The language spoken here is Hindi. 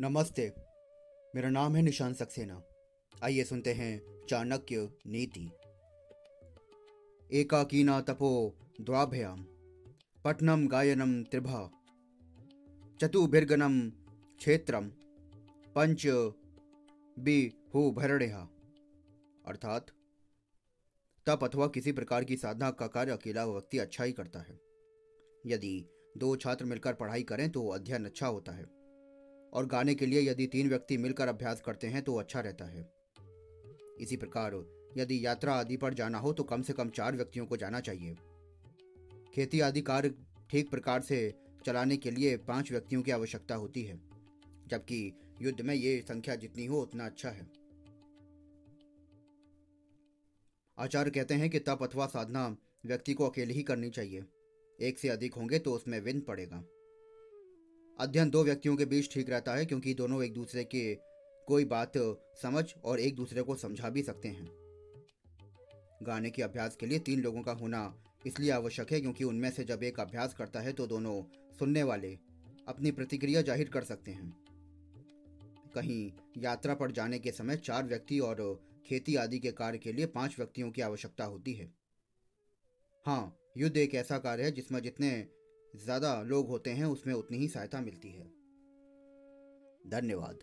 नमस्ते, मेरा नाम है निशान सक्सेना। आइए सुनते हैं चाणक्य नीति। एकाकीना तपो द्वाभ्याम पठनम गायनम त्रिभा चतुभिर्गनम क्षेत्रम, पंच बी हो भरणिहा अर्थात, तप अथवा किसी प्रकार की साधना का कार्य अकेला व्यक्ति अच्छा ही करता है। यदि दो छात्र मिलकर पढ़ाई करें तो अध्ययन अच्छा होता है। और गाने के लिए यदि तीन व्यक्ति मिलकर अभ्यास करते हैं तो अच्छा रहता है। इसी प्रकार, यदि यात्रा आदि पर जाना हो तो कम से कम चार व्यक्तियों को जाना चाहिए। खेती आदि कार्य ठीक प्रकार से चलाने के लिए पाँच व्यक्तियों की आवश्यकता होती है, जबकि युद्ध में ये संख्या जितनी हो उतना अच्छा है। आचार्य कहते हैं कि तप अथवा साधना व्यक्ति को अकेले ही करनी चाहिए। एक से अधिक होंगे तो उसमें विन पड़ेगा। अध्ययन दो व्यक्तियों के बीच ठीक रहता है क्योंकि दोनों एक दूसरे के कोई बात समझ और एक दूसरे को समझा भी सकते हैं। गाने के अभ्यास के लिए तीन लोगों का होना इसलिए आवश्यक है क्योंकि उनमें से जब एक अभ्यास करता है तो दोनों सुनने वाले अपनी प्रतिक्रिया ज़ाहिर कर सकते हैं। कहीं यात्रा पर जाने के समय चार व्यक्ति और खेती आदि के कार्य के लिए पाँच व्यक्तियों की आवश्यकता होती है। हाँ युद्ध एक ऐसा कार्य है जिसमें जितने ज़्यादा लोग होते हैं उसमें उतनी ही सहायता मिलती है। धन्यवाद।